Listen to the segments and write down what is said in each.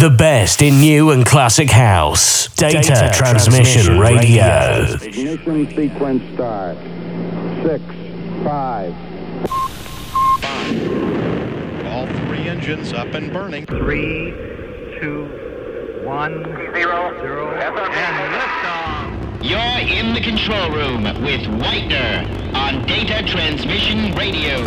The best in new and classic house. Data, Data Transmission, Transmission Radio. Radio. Ignition sequence start. Six, five. Five. All three engines up and burning. Three, two, one, zero, zero, and liftoff. You're in the control room with Whitener on Data Transmission Radio.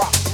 rock.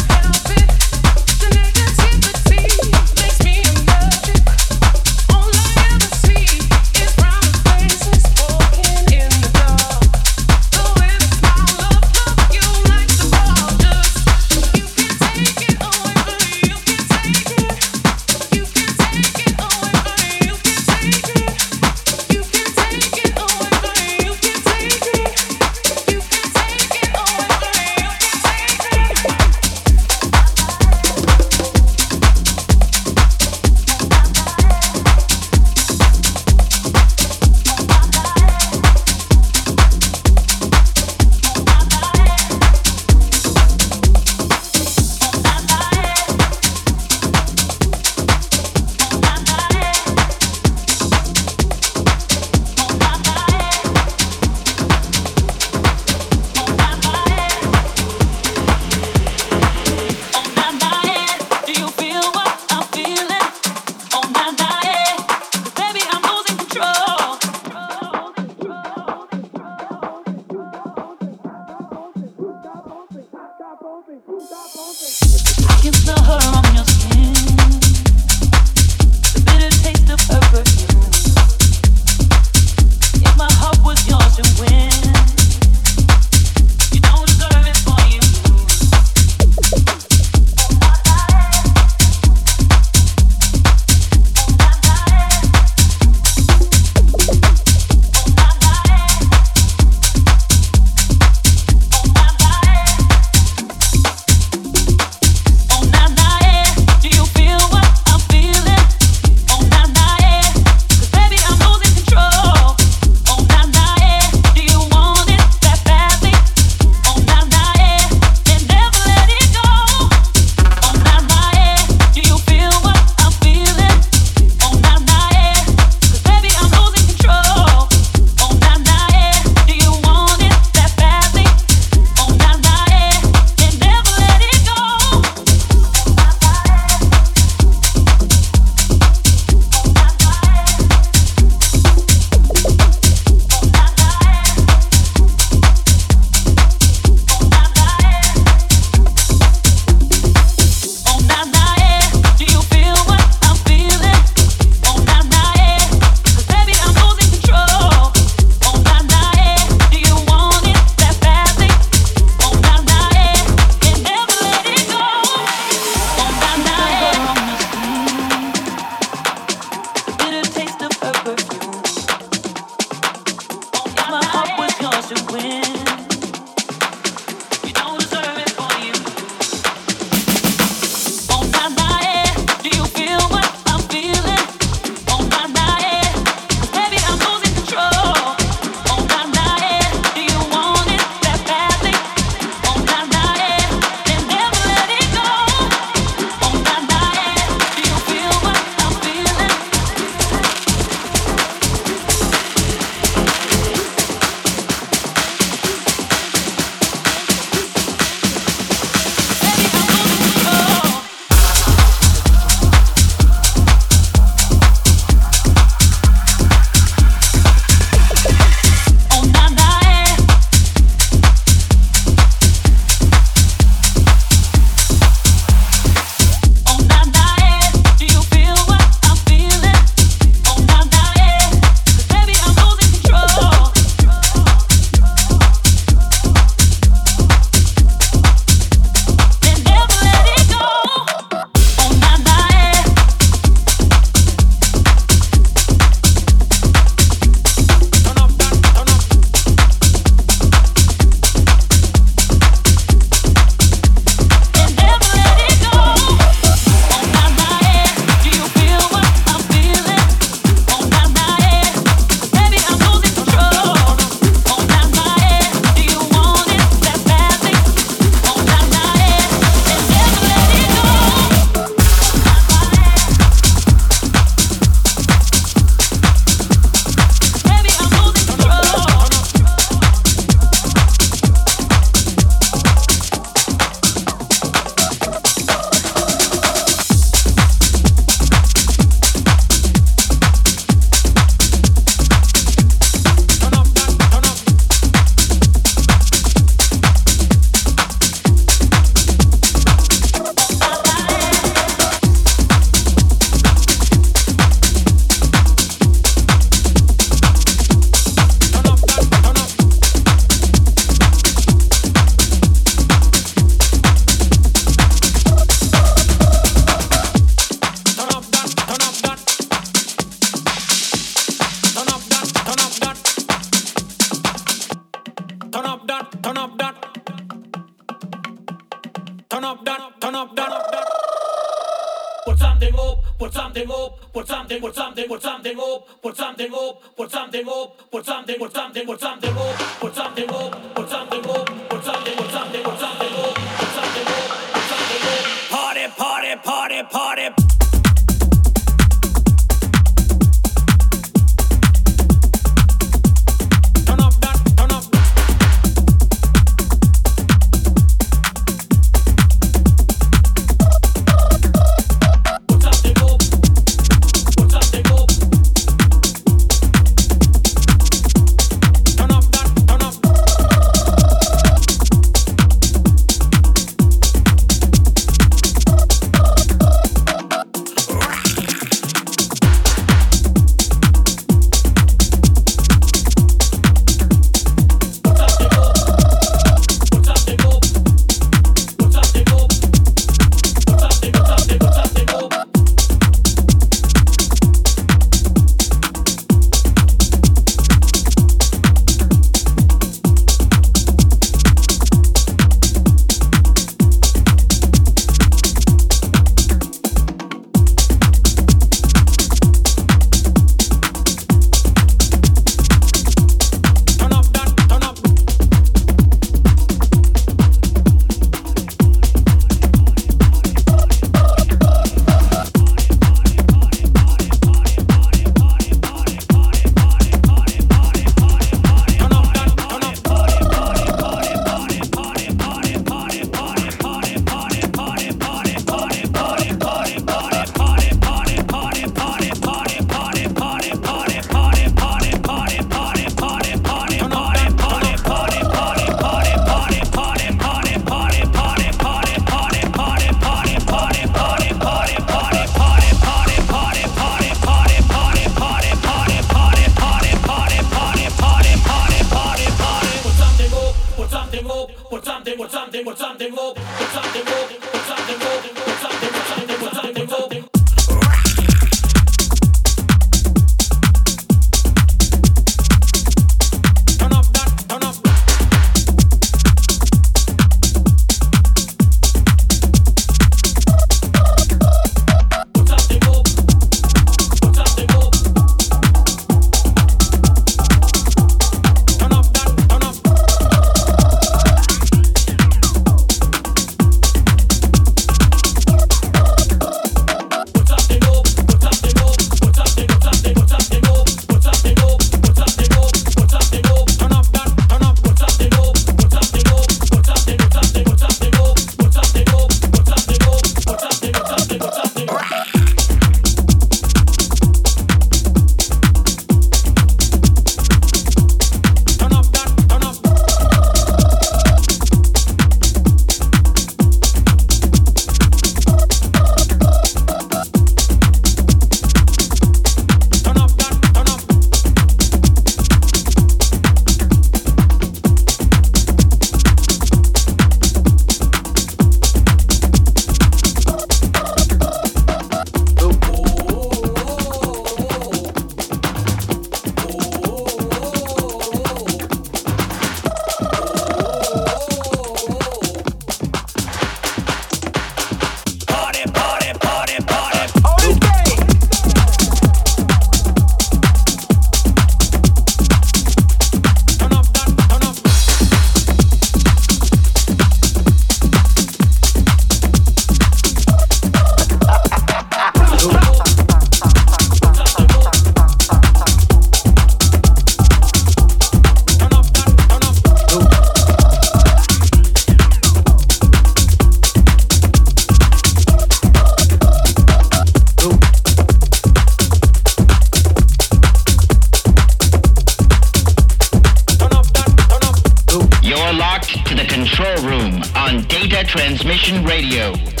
Que on Data Transmission tuyo.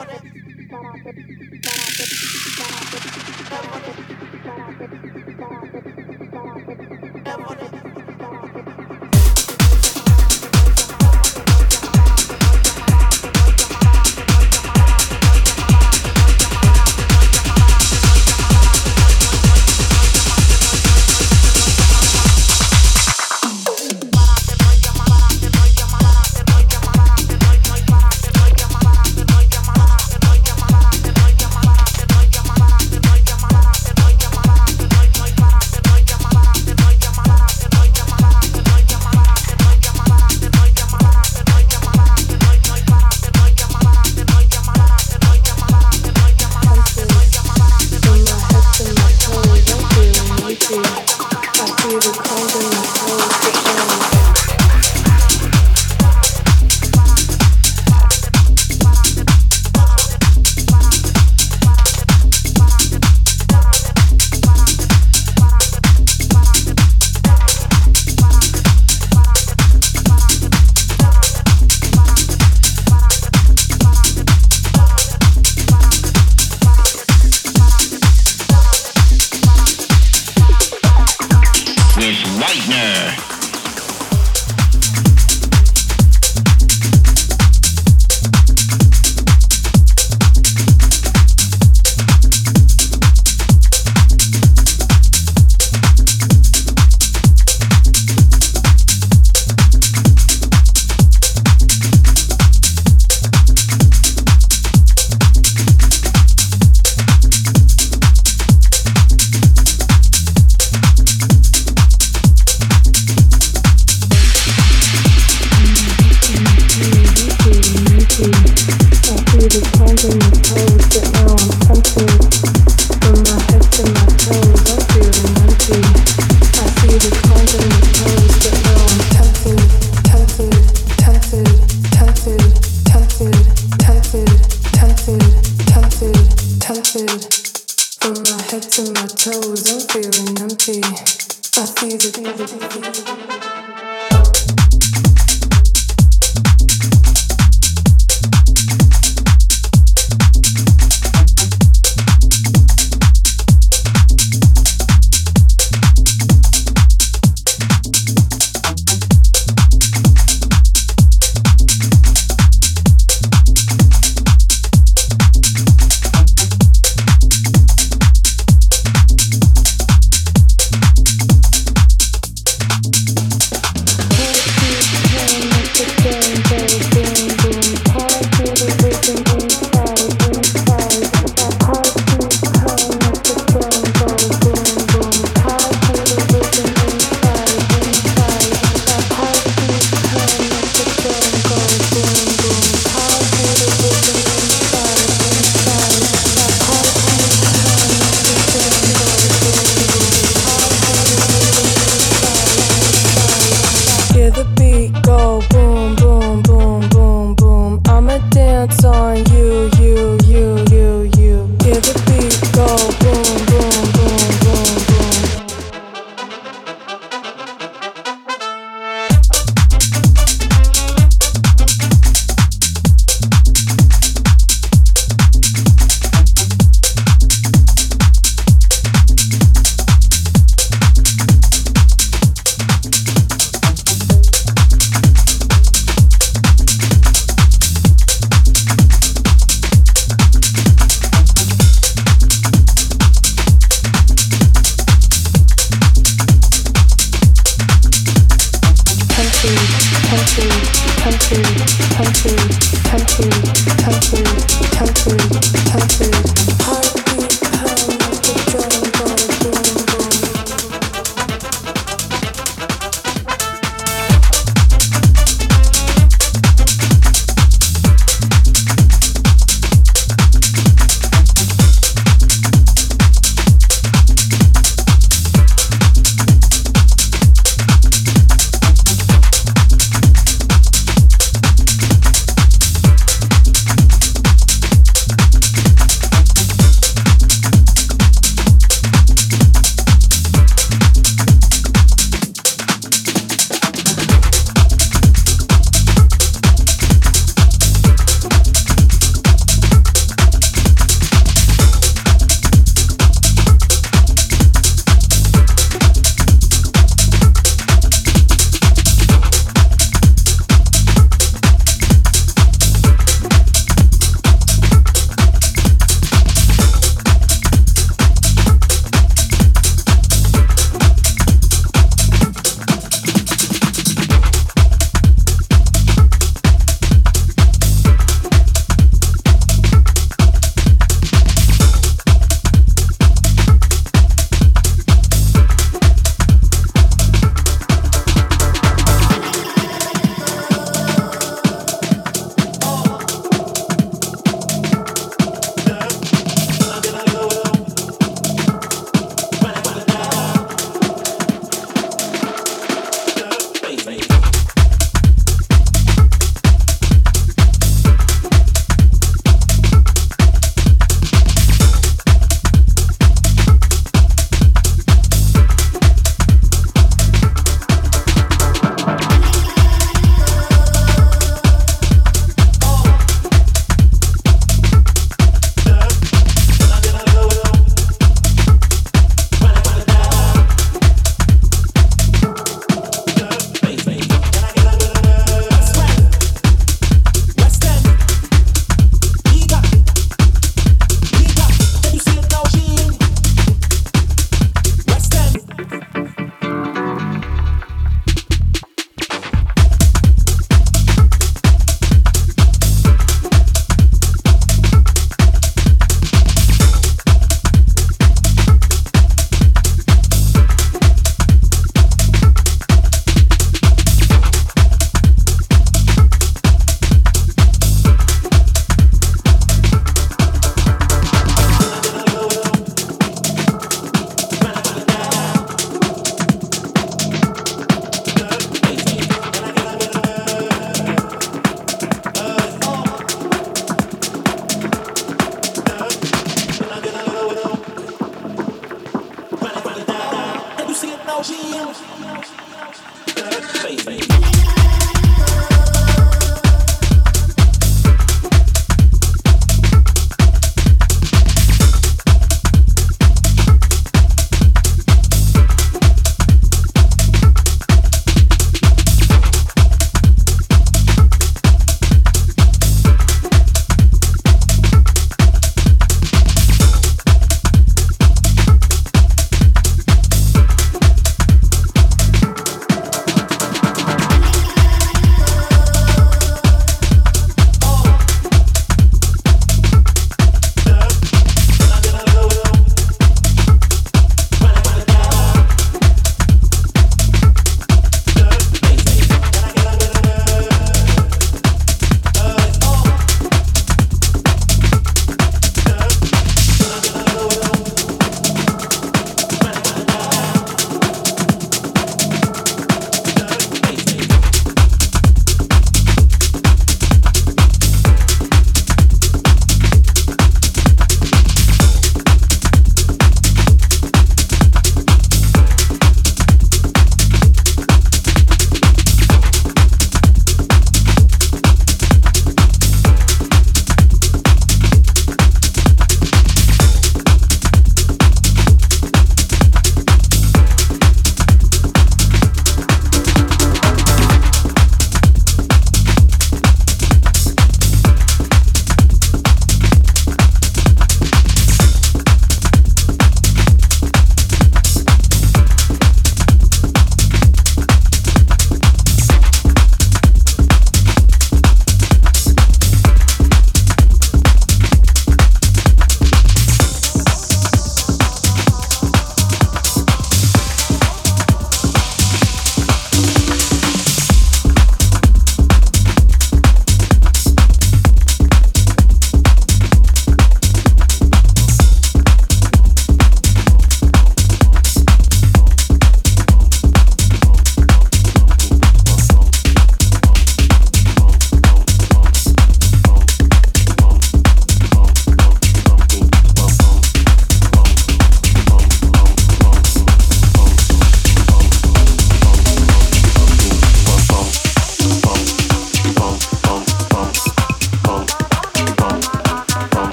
Thank you.